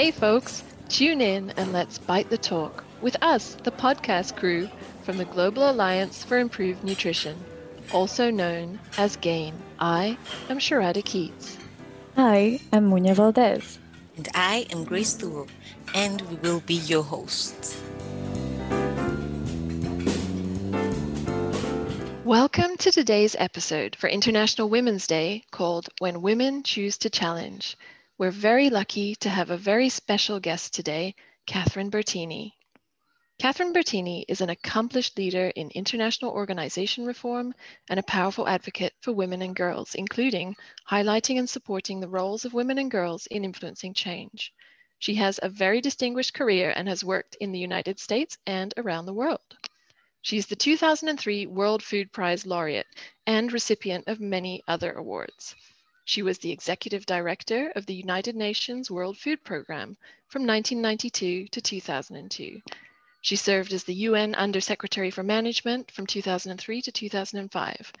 Hey, folks, tune in and let's bite the talk with us, the podcast crew from the Global Alliance for Improved Nutrition, also known as GAIN. I am Sharada Keats. Hi, I'm Munya Valdez. And I am Grace Thuo, and we will be your hosts. Welcome to today's episode for International Women's Day called When Women Choose to Challenge. We're very lucky to have a very special guest today, Catherine Bertini. Catherine Bertini is an accomplished leader in international organization reform and a powerful advocate for women and girls, including highlighting and supporting the roles of women and girls in influencing change. She has a very distinguished career and has worked in the United States and around the world. She's the 2003 World Food Prize laureate and recipient of many other awards. She was the executive director of the United Nations World Food Programme from 1992 to 2002. She served as the UN Undersecretary for Management from 2003 to 2005.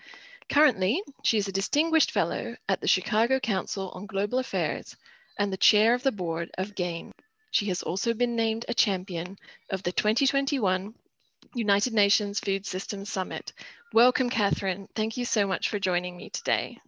Currently, she is a distinguished fellow at the Chicago Council on Global Affairs and the chair of the board of GAIN. She has also been named a champion of the 2021 United Nations Food Systems Summit. Welcome, Catherine. Thank you so much for joining me today.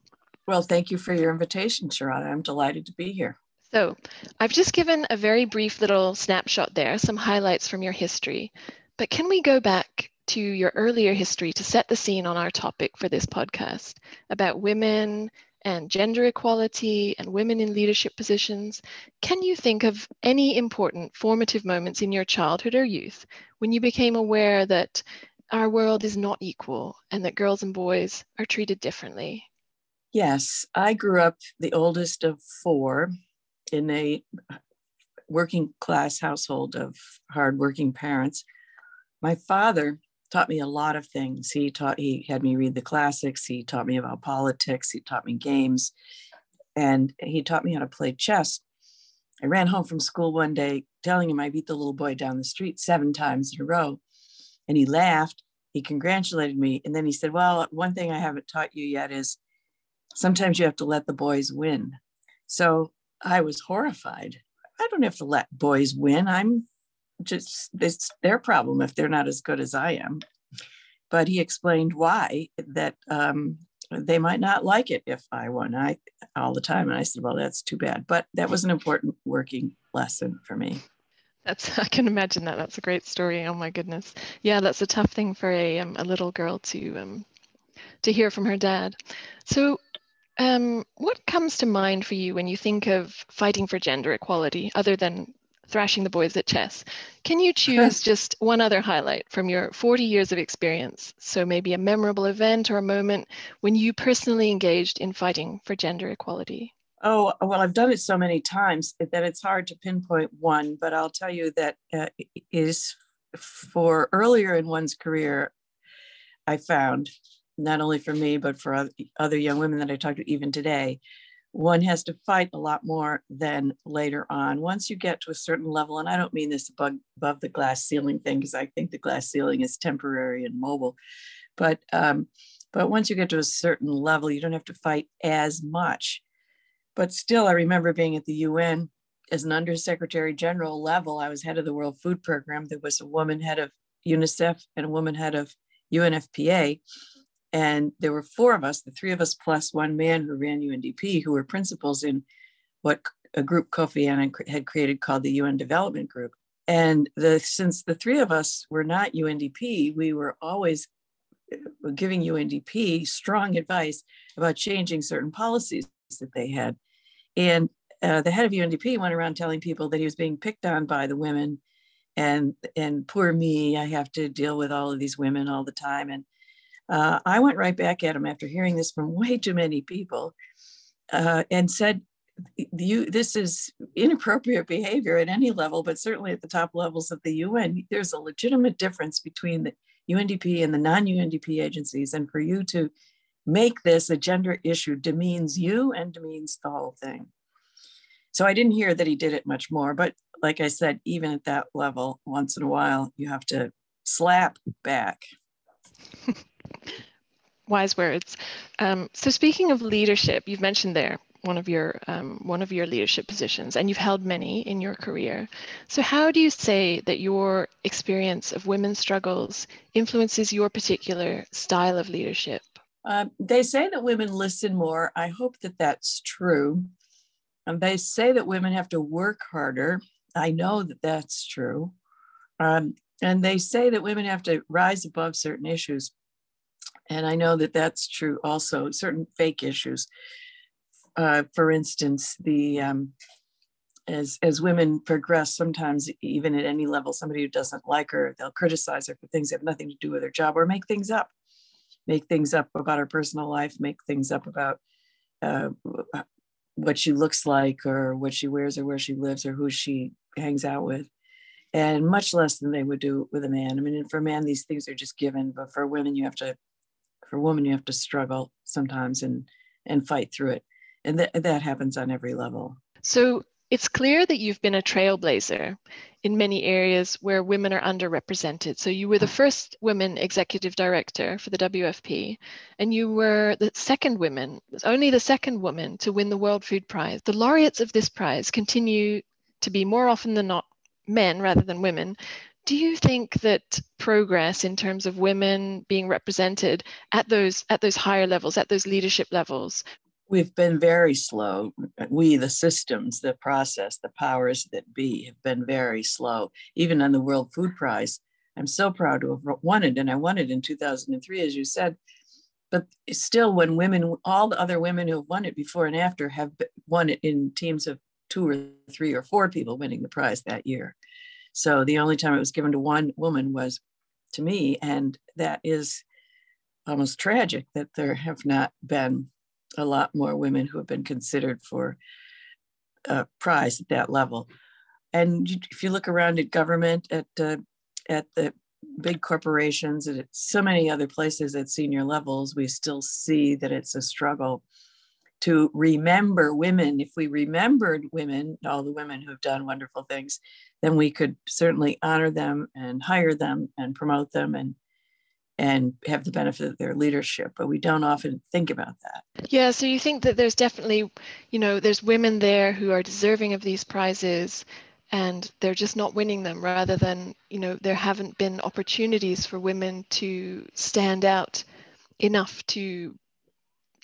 Well, thank you for your invitation, Sharada. I'm delighted to be here. So, I've just given a very brief little snapshot there, some highlights from your history. But can we go back to your earlier history to set the scene on our topic for this podcast about women and gender equality and women in leadership positions, can you think of any important formative moments in your childhood or youth when you became aware that our world is not equal and that girls and boys are treated differently? Yes, I grew up the oldest of four in a working class household of hardworking parents. My father taught me a lot of things. He taught he had me read the classics, he taught me about politics, he taught me games, and he taught me how to play chess. I ran home from school one day telling him I beat the little boy down the street seven times in a row. And he laughed. He congratulated me. And then he said, Well, one thing I haven't taught you yet is sometimes you have to let the boys win. So I was horrified. I don't have to let boys win. I'm just it's their problem if they're not as good as I am. But he explained why that um, they might not like it if I won. I all the time, and I said, "Well, that's too bad." But that was an important working lesson for me. That's I can imagine that. That's a great story. Oh my goodness, yeah, that's a tough thing for a um, a little girl to um, to hear from her dad. So um, what comes to mind for you when you think of fighting for gender equality, other than thrashing the boys at chess. Can you choose just one other highlight from your 40 years of experience? So maybe a memorable event or a moment when you personally engaged in fighting for gender equality. Oh, well, I've done it so many times that it's hard to pinpoint one, but I'll tell you that uh, is for earlier in one's career, I found, not only for me, but for other young women that I talked to even today, one has to fight a lot more than later on. Once you get to a certain level, and I don't mean this above, above the glass ceiling thing, because I think the glass ceiling is temporary and mobile, but um, but once you get to a certain level, you don't have to fight as much. But still, I remember being at the UN as an undersecretary general level. I was head of the World Food Program. There was a woman head of UNICEF and a woman head of UNFPA. And there were four of us, the three of us plus one man who ran UNDP, who were principals in what a group Kofi Annan had created called the UN Development Group. And the, since the three of us were not UNDP, we were always uh, giving UNDP strong advice about changing certain policies that they had. And uh, the head of UNDP went around telling people that he was being picked on by the women and and poor me, I have to deal with all of these women all the time. And uh, I went right back at him after hearing this from way too many people uh, and said, you, this is inappropriate behavior at any level, but certainly at the top levels of the UN. There's a legitimate difference between the UNDP and the non UNDP agencies. And for you to make this a gender issue demeans you and demeans the whole thing. So I didn't hear that he did it much more. But like I said, even at that level, once in a while, you have to slap back. Wise words. Um, so, speaking of leadership, you've mentioned there one of your um, one of your leadership positions, and you've held many in your career. So, how do you say that your experience of women's struggles influences your particular style of leadership? Uh, they say that women listen more. I hope that that's true. And they say that women have to work harder. I know that that's true. Um, and they say that women have to rise above certain issues. And I know that that's true also, certain fake issues. Uh, for instance, the um, as as women progress, sometimes even at any level, somebody who doesn't like her, they'll criticize her for things that have nothing to do with her job or make things up, make things up about her personal life, make things up about uh, what she looks like or what she wears or where she lives or who she hangs out with and much less than they would do with a man. I mean, for a man, these things are just given, but for women, you have to, for women, you have to struggle sometimes and and fight through it, and that that happens on every level. So it's clear that you've been a trailblazer in many areas where women are underrepresented. So you were the first woman executive director for the WFP, and you were the second woman, only the second woman to win the World Food Prize. The laureates of this prize continue to be more often than not men rather than women. Do you think that progress in terms of women being represented at those at those higher levels, at those leadership levels, we've been very slow. We, the systems, the process, the powers that be, have been very slow. Even on the World Food Prize, I'm so proud to have won it, and I won it in 2003, as you said. But still, when women, all the other women who have won it before and after, have won it in teams of two or three or four people winning the prize that year. So the only time it was given to one woman was to me, and that is almost tragic that there have not been a lot more women who have been considered for a prize at that level. And if you look around at government, at uh, at the big corporations, and at so many other places at senior levels, we still see that it's a struggle to remember women. If we remembered women, all the women who've done wonderful things, then we could certainly honor them and hire them and promote them and and have the benefit of their leadership but we don't often think about that. Yeah so you think that there's definitely you know there's women there who are deserving of these prizes and they're just not winning them rather than you know there haven't been opportunities for women to stand out enough to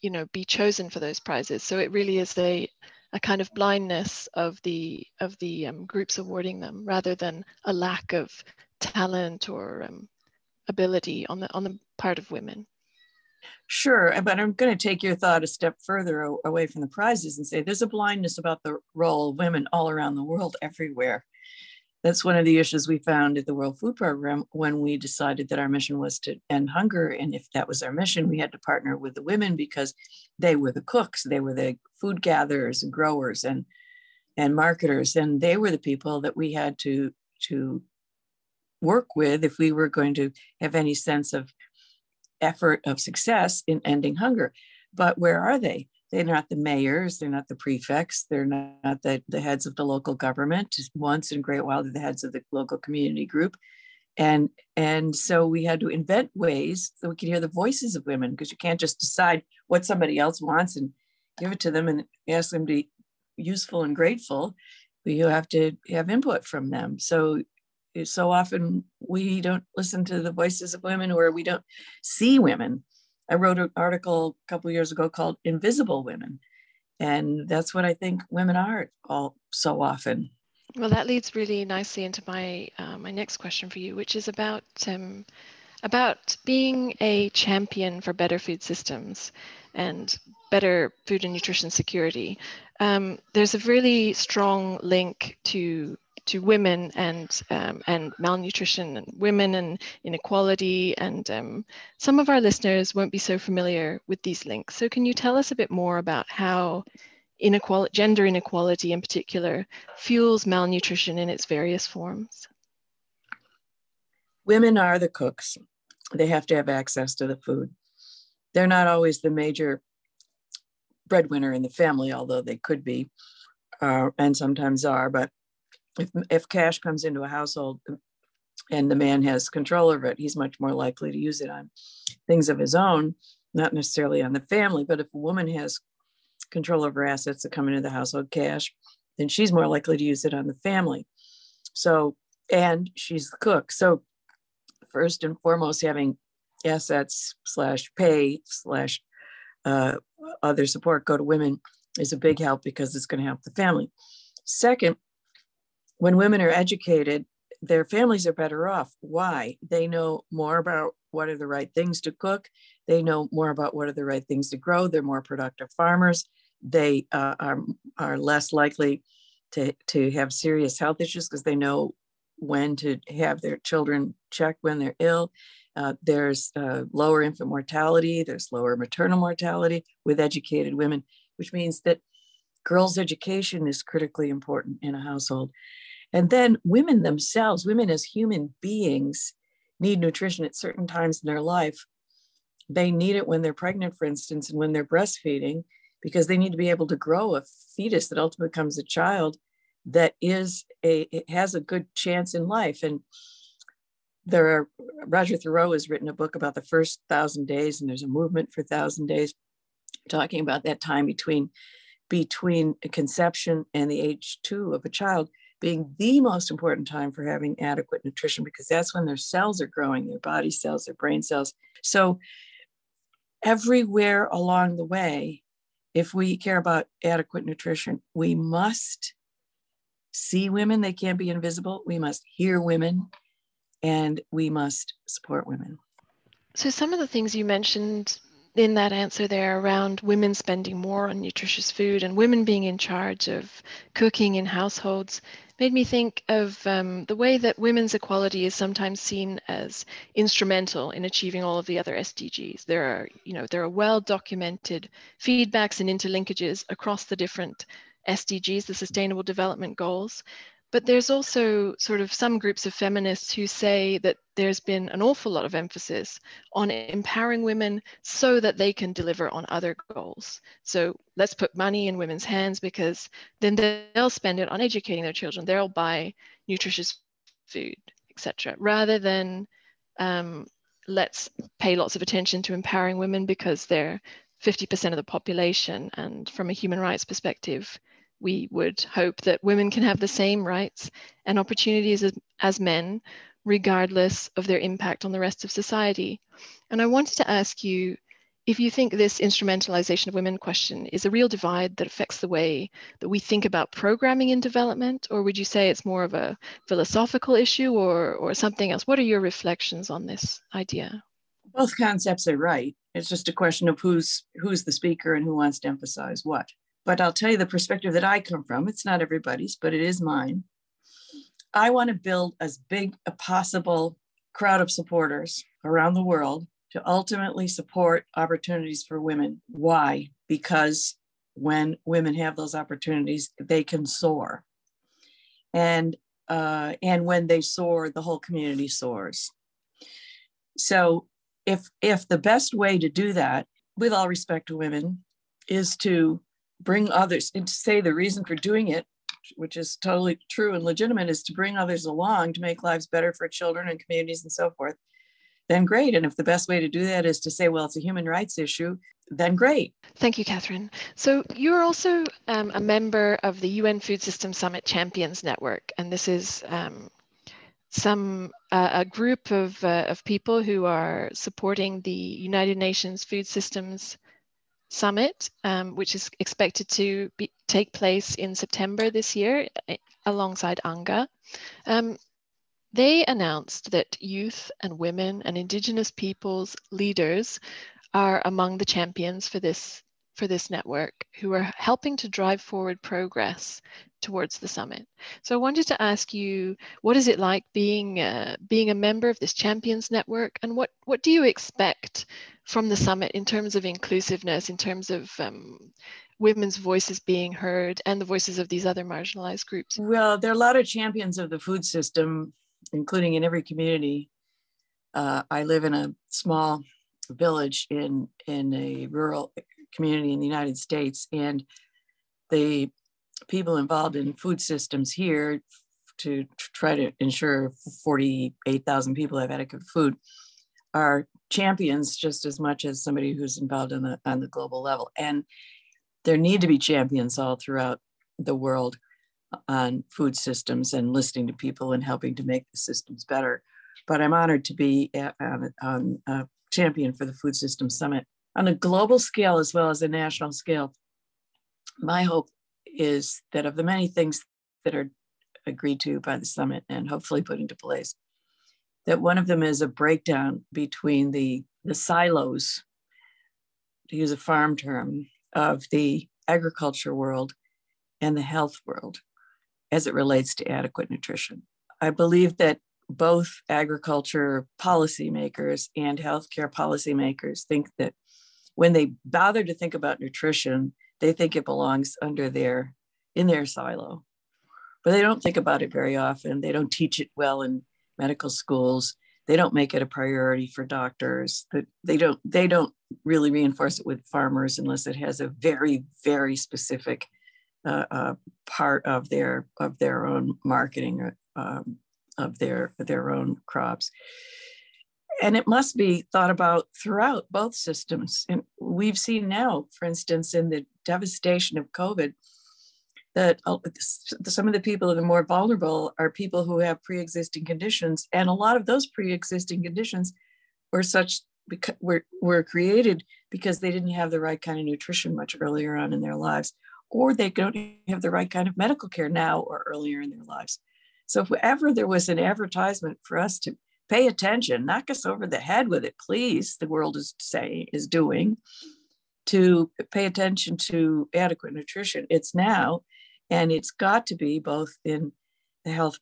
you know be chosen for those prizes. So it really is a a kind of blindness of the of the um, groups awarding them rather than a lack of talent or um, ability on the on the part of women. Sure, but I'm going to take your thought a step further away from the prizes and say there's a blindness about the role of women all around the world, everywhere. That's one of the issues we found at the World Food Program when we decided that our mission was to end hunger. And if that was our mission, we had to partner with the women because they were the cooks, they were the food gatherers and growers and and marketers, and they were the people that we had to to work with if we were going to have any sense of effort of success in ending hunger. But where are they? They're not the mayors, they're not the prefects, they're not the, the heads of the local government. Once in Great While, they're the heads of the local community group. And, and so we had to invent ways that we could hear the voices of women because you can't just decide what somebody else wants and give it to them and ask them to be useful and grateful. But You have to have input from them. So so often we don't listen to the voices of women or we don't see women. I wrote an article a couple years ago called Invisible Women. And that's what I think women are all so often. Well, that leads really nicely into my uh, my next question for you, which is about um, about being a champion for better food systems and better food and nutrition security. Um, there's a really strong link to to women and um, and malnutrition and women and inequality. And um, some of our listeners won't be so familiar with these links. So can you tell us a bit more about how inequality gender inequality in particular fuels malnutrition in its various forms? Women are the cooks. They have to have access to the food. They're not always the major breadwinner in the family although they could be uh, and sometimes are but if, if cash comes into a household and the man has control over it, he's much more likely to use it on things of his own, not necessarily on the family. But if a woman has control over assets that come into the household cash, then she's more likely to use it on the family. So, and she's the cook. So, first and foremost, having assets slash pay slash uh, other support go to women is a big help because it's going to help the family. Second, when women are educated, their families are better off. Why? They know more about what are the right things to cook. They know more about what are the right things to grow. They're more productive farmers. They uh, are, are less likely to, to have serious health issues because they know when to have their children checked when they're ill. Uh, there's uh, lower infant mortality, there's lower maternal mortality with educated women, which means that girls' education is critically important in a household. And then women themselves, women as human beings, need nutrition at certain times in their life. They need it when they're pregnant, for instance, and when they're breastfeeding, because they need to be able to grow a fetus that ultimately becomes a child that is a has a good chance in life. And there are Roger Thurow has written a book about the first thousand days, and there's a movement for thousand days, talking about that time between between conception and the age two of a child being the most important time for having adequate nutrition because that's when their cells are growing, their body cells, their brain cells. So, everywhere along the way, if we care about adequate nutrition, we must see women, they can't be invisible. We must hear women and we must support women. So, some of the things you mentioned in that answer there around women spending more on nutritious food and women being in charge of cooking in households made me think of um, the way that women's equality is sometimes seen as instrumental in achieving all of the other SDGs. There are, you know, there are well documented feedbacks and interlinkages across the different SDGs, the Sustainable Development Goals. But there's also sort of some groups of feminists who say that there's been an awful lot of emphasis on empowering women so that they can deliver on other goals. So let's put money in women's hands because then they'll spend it on educating their children. They'll buy nutritious food, etc. Rather than um, let's pay lots of attention to empowering women because they're 50% of the population. And from a human rights perspective, we would hope that women can have the same rights and opportunities as, as men, regardless of their impact on the rest of society. And I wanted to ask you if you think this instrumentalization of women question is a real divide that affects the way that we think about programming in development, or would you say it's more of a philosophical issue or, or something else? What are your reflections on this idea? Both concepts are right. It's just a question of who's who's the speaker and who wants to emphasize what. But I'll tell you the perspective that I come from. It's not everybody's, but it is mine. I want to build as big a possible crowd of supporters around the world to ultimately support opportunities for women. Why? Because when women have those opportunities, they can soar. And uh, and when they soar, the whole community soars. So if if the best way to do that, with all respect to women, is to bring others and to say the reason for doing it which is totally true and legitimate is to bring others along to make lives better for children and communities and so forth then great. And if the best way to do that is to say well it's a human rights issue then great. Thank you catherine. So you're also um, a member of the un food system summit champions network. And this is um, some uh, a group of, uh, of people who are supporting the united nations food systems summit, um, which is expected to be, take place in September this year eh, alongside UNGA. Um, they announced that youth and women and Indigenous peoples leaders are among the champions for this for this network who are helping to drive forward progress towards the summit. So I wanted to ask you, what is it like being uh, being a member of this champions network, and what what do you expect from the summit in terms of inclusiveness, in terms of um, women's voices being heard and the voices of these other marginalized groups? Well, there are a lot of champions of the food system, including in every community. Uh, I live in a small village in in a rural community in the United States, and the people involved in food systems here to try to ensure 48,000 people have adequate food are champions just as much as somebody who's involved on the on the global level and there need to be champions all throughout the world uh, on food systems and listening to people and helping to make the systems better. But I'm honored to be eh, at, on, a champion for the Food Systems Summit on a global scale as well as a national scale. My hope is that of the many things that are agreed to by the summit and hopefully put into place, that one of them is a breakdown between the, the silos, to use a farm term, of the agriculture world and the health world as it relates to adequate nutrition. I believe that both agriculture policymakers and healthcare policymakers think that when they bother to think about nutrition, they think it belongs under their in their silo. But they don't think about it very often. They don't teach it well in medical schools. They don't make it a priority for doctors. that They don't they don't really reinforce it with farmers unless it has a very very specific uh, uh, part of their of their own marketing um, of their their own crops and it must be thought about throughout both systems and we've seen now for instance in the devastation of covid that some of the people that are more vulnerable are people who have pre-existing conditions and a lot of those pre-existing conditions were such were, were created because they didn't have the right kind of nutrition much earlier on in their lives or they don't have the right kind of medical care now or earlier in their lives. So if ever there was an advertisement for us to pay attention, knock us over the head with it, please, the world is saying is doing, to pay attention to adequate nutrition. It's now, and it's got to be both in the health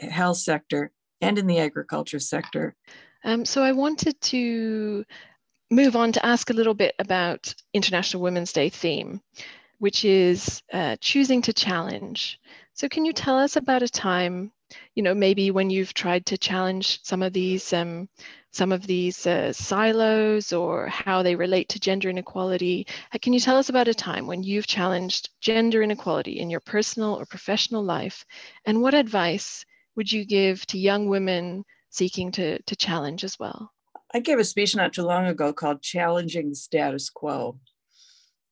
health sector and in the agriculture sector. Um, so I wanted to move on to ask a little bit about International Women's Day theme which is uh, choosing to challenge. So, can you tell us about a time, you know, maybe when you've tried to challenge some of these, um, some of these uh, silos, or how they relate to gender inequality? Uh, can you tell us about a time when you've challenged gender inequality in your personal or professional life, and what advice would you give to young women seeking to to challenge as well? I gave a speech not too long ago called "Challenging the Status Quo."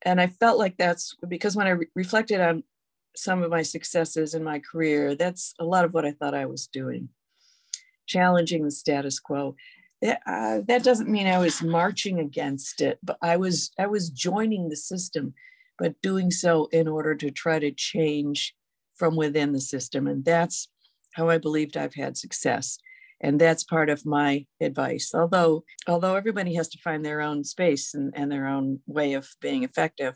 and I felt like that's because when I re- reflected on some of my successes in my career, that's a lot of what I thought I was doing, challenging the status quo. Uh, that doesn't mean I was marching against it, but I was I was joining the system, but doing so in order to try to change from within the system, and that's how I believed I've had success and that's part of my advice. Although although everybody has to find their own space and, and their own way of being effective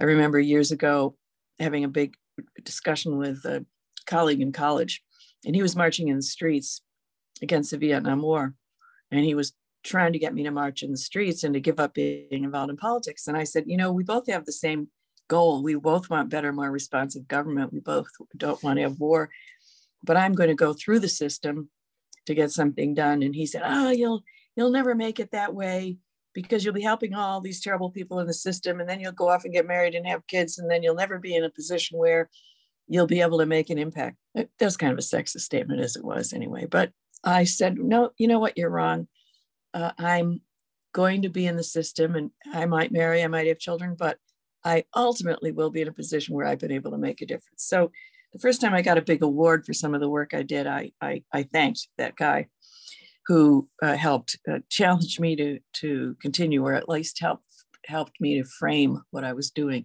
i remember years ago having a big discussion with a colleague in college and he was marching in the streets against the vietnam war and he was trying to get me to march in the streets and to give up being involved in politics and i said you know we both have the same goal we both want better more responsive government we both don't want to have war but i'm going to go through the system to get something done. And he said, Oh, you'll you'll never make it that way because you'll be helping all these terrible people in the system and then you'll go off and get married and have kids and then you'll never be in a position where you'll be able to make an impact. That was kind of a sexist statement as it was anyway. But I said, no, you know what, you're wrong. Uh, I'm going to be in the system and I might marry, I might have children, but I ultimately will be in a position where I've been able to make a difference. So the first time I got a big award for some of the work I did, I, I, I thanked that guy who uh, helped uh, challenge me to, to continue, or at least helped helped me to frame what I was doing.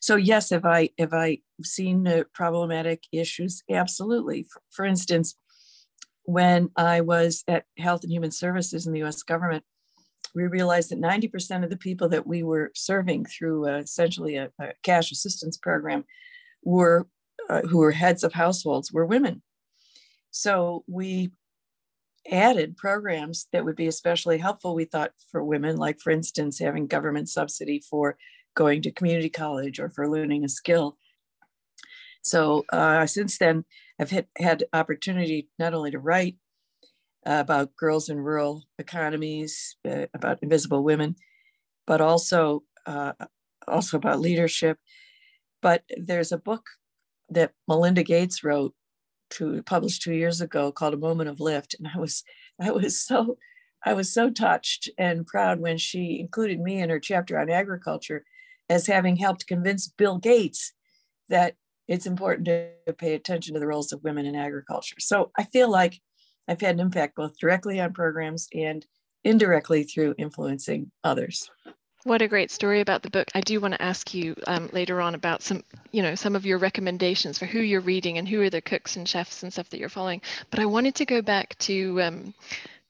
So yes, have I have I seen uh, problematic issues? Absolutely. For, for instance, when I was at Health and Human Services in the U.S. government, we realized that 90% of the people that we were serving through uh, essentially a, a, cash assistance program were uh, who were heads of households were women. So we added programs that would be especially helpful, we thought, for women, like, for instance, having government subsidy for going to community college or for learning a skill. So uh, since then, I've had, had opportunity not only to write uh, about girls in rural economies, uh, about invisible women, but also uh, also about leadership. But there's a book that Melinda Gates wrote to published two years ago called A Moment of Lift. And I was I was so I was so touched and proud when she included me in her chapter on agriculture as having helped convince Bill Gates that it's important to pay attention to the roles of women in agriculture. So I feel like I've had an impact both directly on programs and indirectly through influencing others. What a great story about the book. I do want to ask you um, later on about some, you know, some of your recommendations for who you're reading and who are the cooks and chefs and stuff that you're following. But I wanted to go back to um,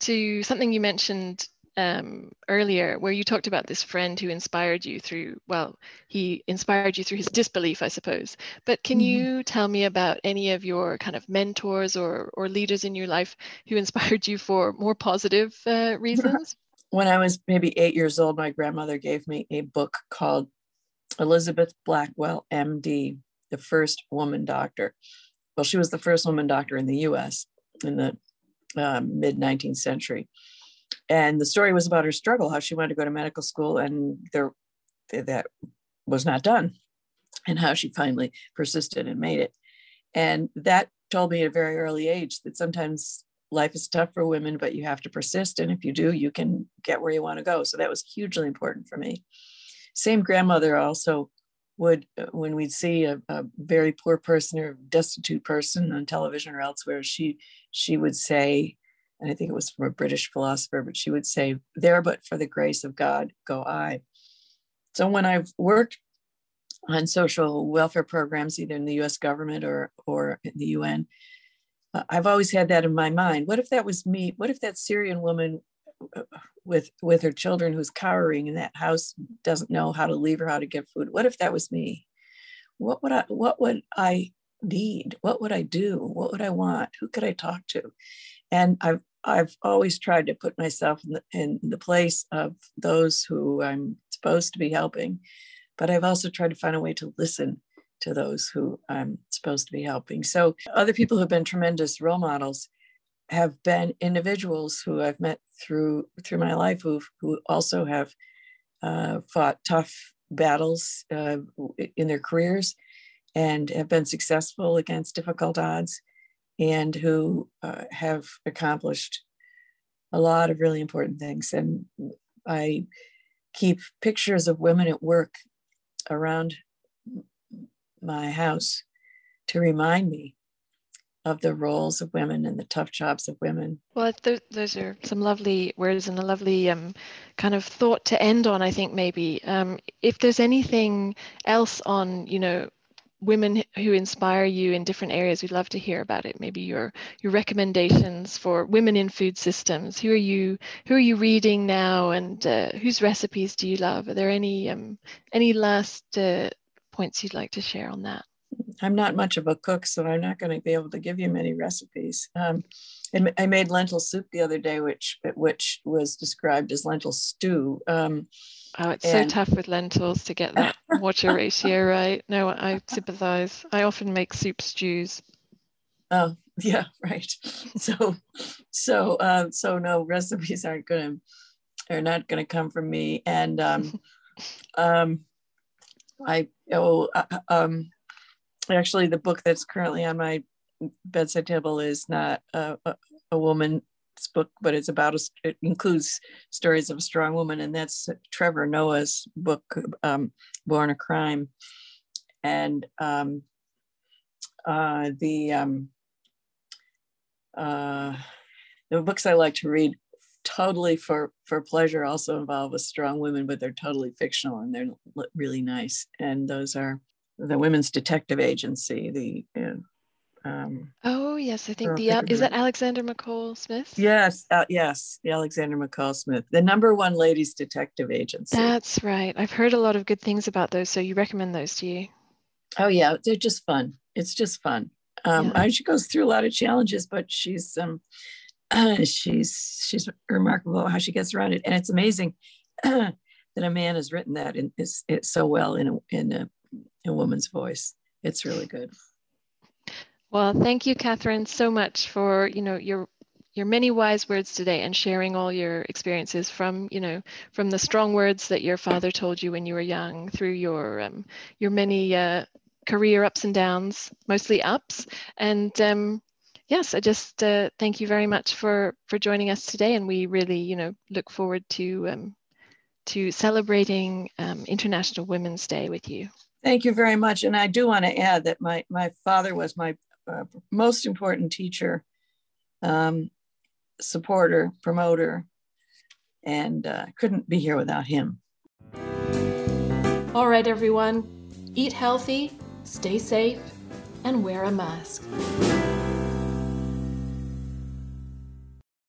to something you mentioned um, earlier, where you talked about this friend who inspired you through, well, he inspired you through his disbelief, I suppose. But can mm-hmm. you tell me about any of your kind of mentors or, or leaders in your life who inspired you for more positive uh, reasons? when I was maybe eight years old, my grandmother gave me a book called Elizabeth Blackwell, MD, the first woman doctor. Well, she was the first woman doctor in the US in the um, mid 19th century. And the story was about her struggle, how she wanted to go to medical school and there that was not done, and how she finally persisted and made it. And that told me at a very early age that sometimes life is tough for women, but you have to persist. And if you do, you can get where you want to go. So that was hugely important for me. Same grandmother also would, uh, when we'd see a, a very poor person or destitute person on television or elsewhere, she she would say, and I think it was from a British philosopher, but she would say, "There, but for the grace of God, go I." So when I've worked on social welfare programs, either in the U.S. government or or in the UN, I've always had that in my mind. What if that was me? What if that Syrian woman uh, with with her children who's cowering in that house doesn't know how to leave or how to get food? What if that was me? What would I what would I need? What would I do? What would I want? Who could I talk to? And I've I've always tried to put myself in the, in the place of those who I'm supposed to be helping, but I've also tried to find a way to listen to those who I'm supposed to be helping. So other people who've been tremendous role models have been individuals who I've met through through my life who who also have uh, fought tough battles uh, in their careers and have been successful against difficult odds and who uh, have accomplished a lot of really important things. And I keep pictures of women at work around my house to remind me of the roles of women and the tough jobs of women. Well, th- those are some lovely words and a lovely um, kind of thought to end on. I think maybe um, if there's anything else on, you know, women who inspire you in different areas, we'd love to hear about it. Maybe your your recommendations for women in food systems. Who are you Who are you reading now, and uh, whose recipes do you love? Are there any um, any last uh, points you'd like to share on that? I'm not much of a cook, so I'm not going to be able to give you many recipes. Um, I made lentil soup the other day, which which was described as lentil stew. Um, oh, it's and, so tough with lentils to get that water ratio right. No, I sympathize. I often make soup stews. Oh yeah, right. So so um, so no recipes aren't going to are not to come from me. And um, um, I oh uh, uh, um, actually the book that's currently on my bedside table is not a, a, a book, but it's about a, it includes stories of a strong woman, and that's Trevor Noah's book, um, Born a Crime, and um, uh, the um, uh, the books I like to read totally for for pleasure also involve a strong women but they're totally fictional and they're really nice. And those are the women's detective agency the uh, um, oh yes i think the is that alexander mccall smith? Yes uh, yes the alexander mccall smith the number one ladies detective agency. That's right. I've heard a lot of good things about those so you recommend those to you. Oh yeah they're just fun. It's just fun. Um, yeah. she goes through a lot of challenges but she's um, uh, she's she's remarkable how she gets around it, and it's amazing that a man has written that in is it so well in a, in a, a woman's voice. It's really good. Well, thank you, Catherine, so much for you know your your many wise words today and sharing all your experiences from you know from the strong words that your father told you when you were young through your um, your many uh, career ups and downs, mostly ups, and um, yes, I just uh, thank you very much for for joining us today, and we really, you know, look forward to um, to celebrating um, International Women's Day with you. Thank you very much. And I do want to add that my, my father was my uh, most important teacher, um, supporter, promoter, and uh, couldn't be here without him. All right, everyone, eat healthy, stay safe, and wear a mask.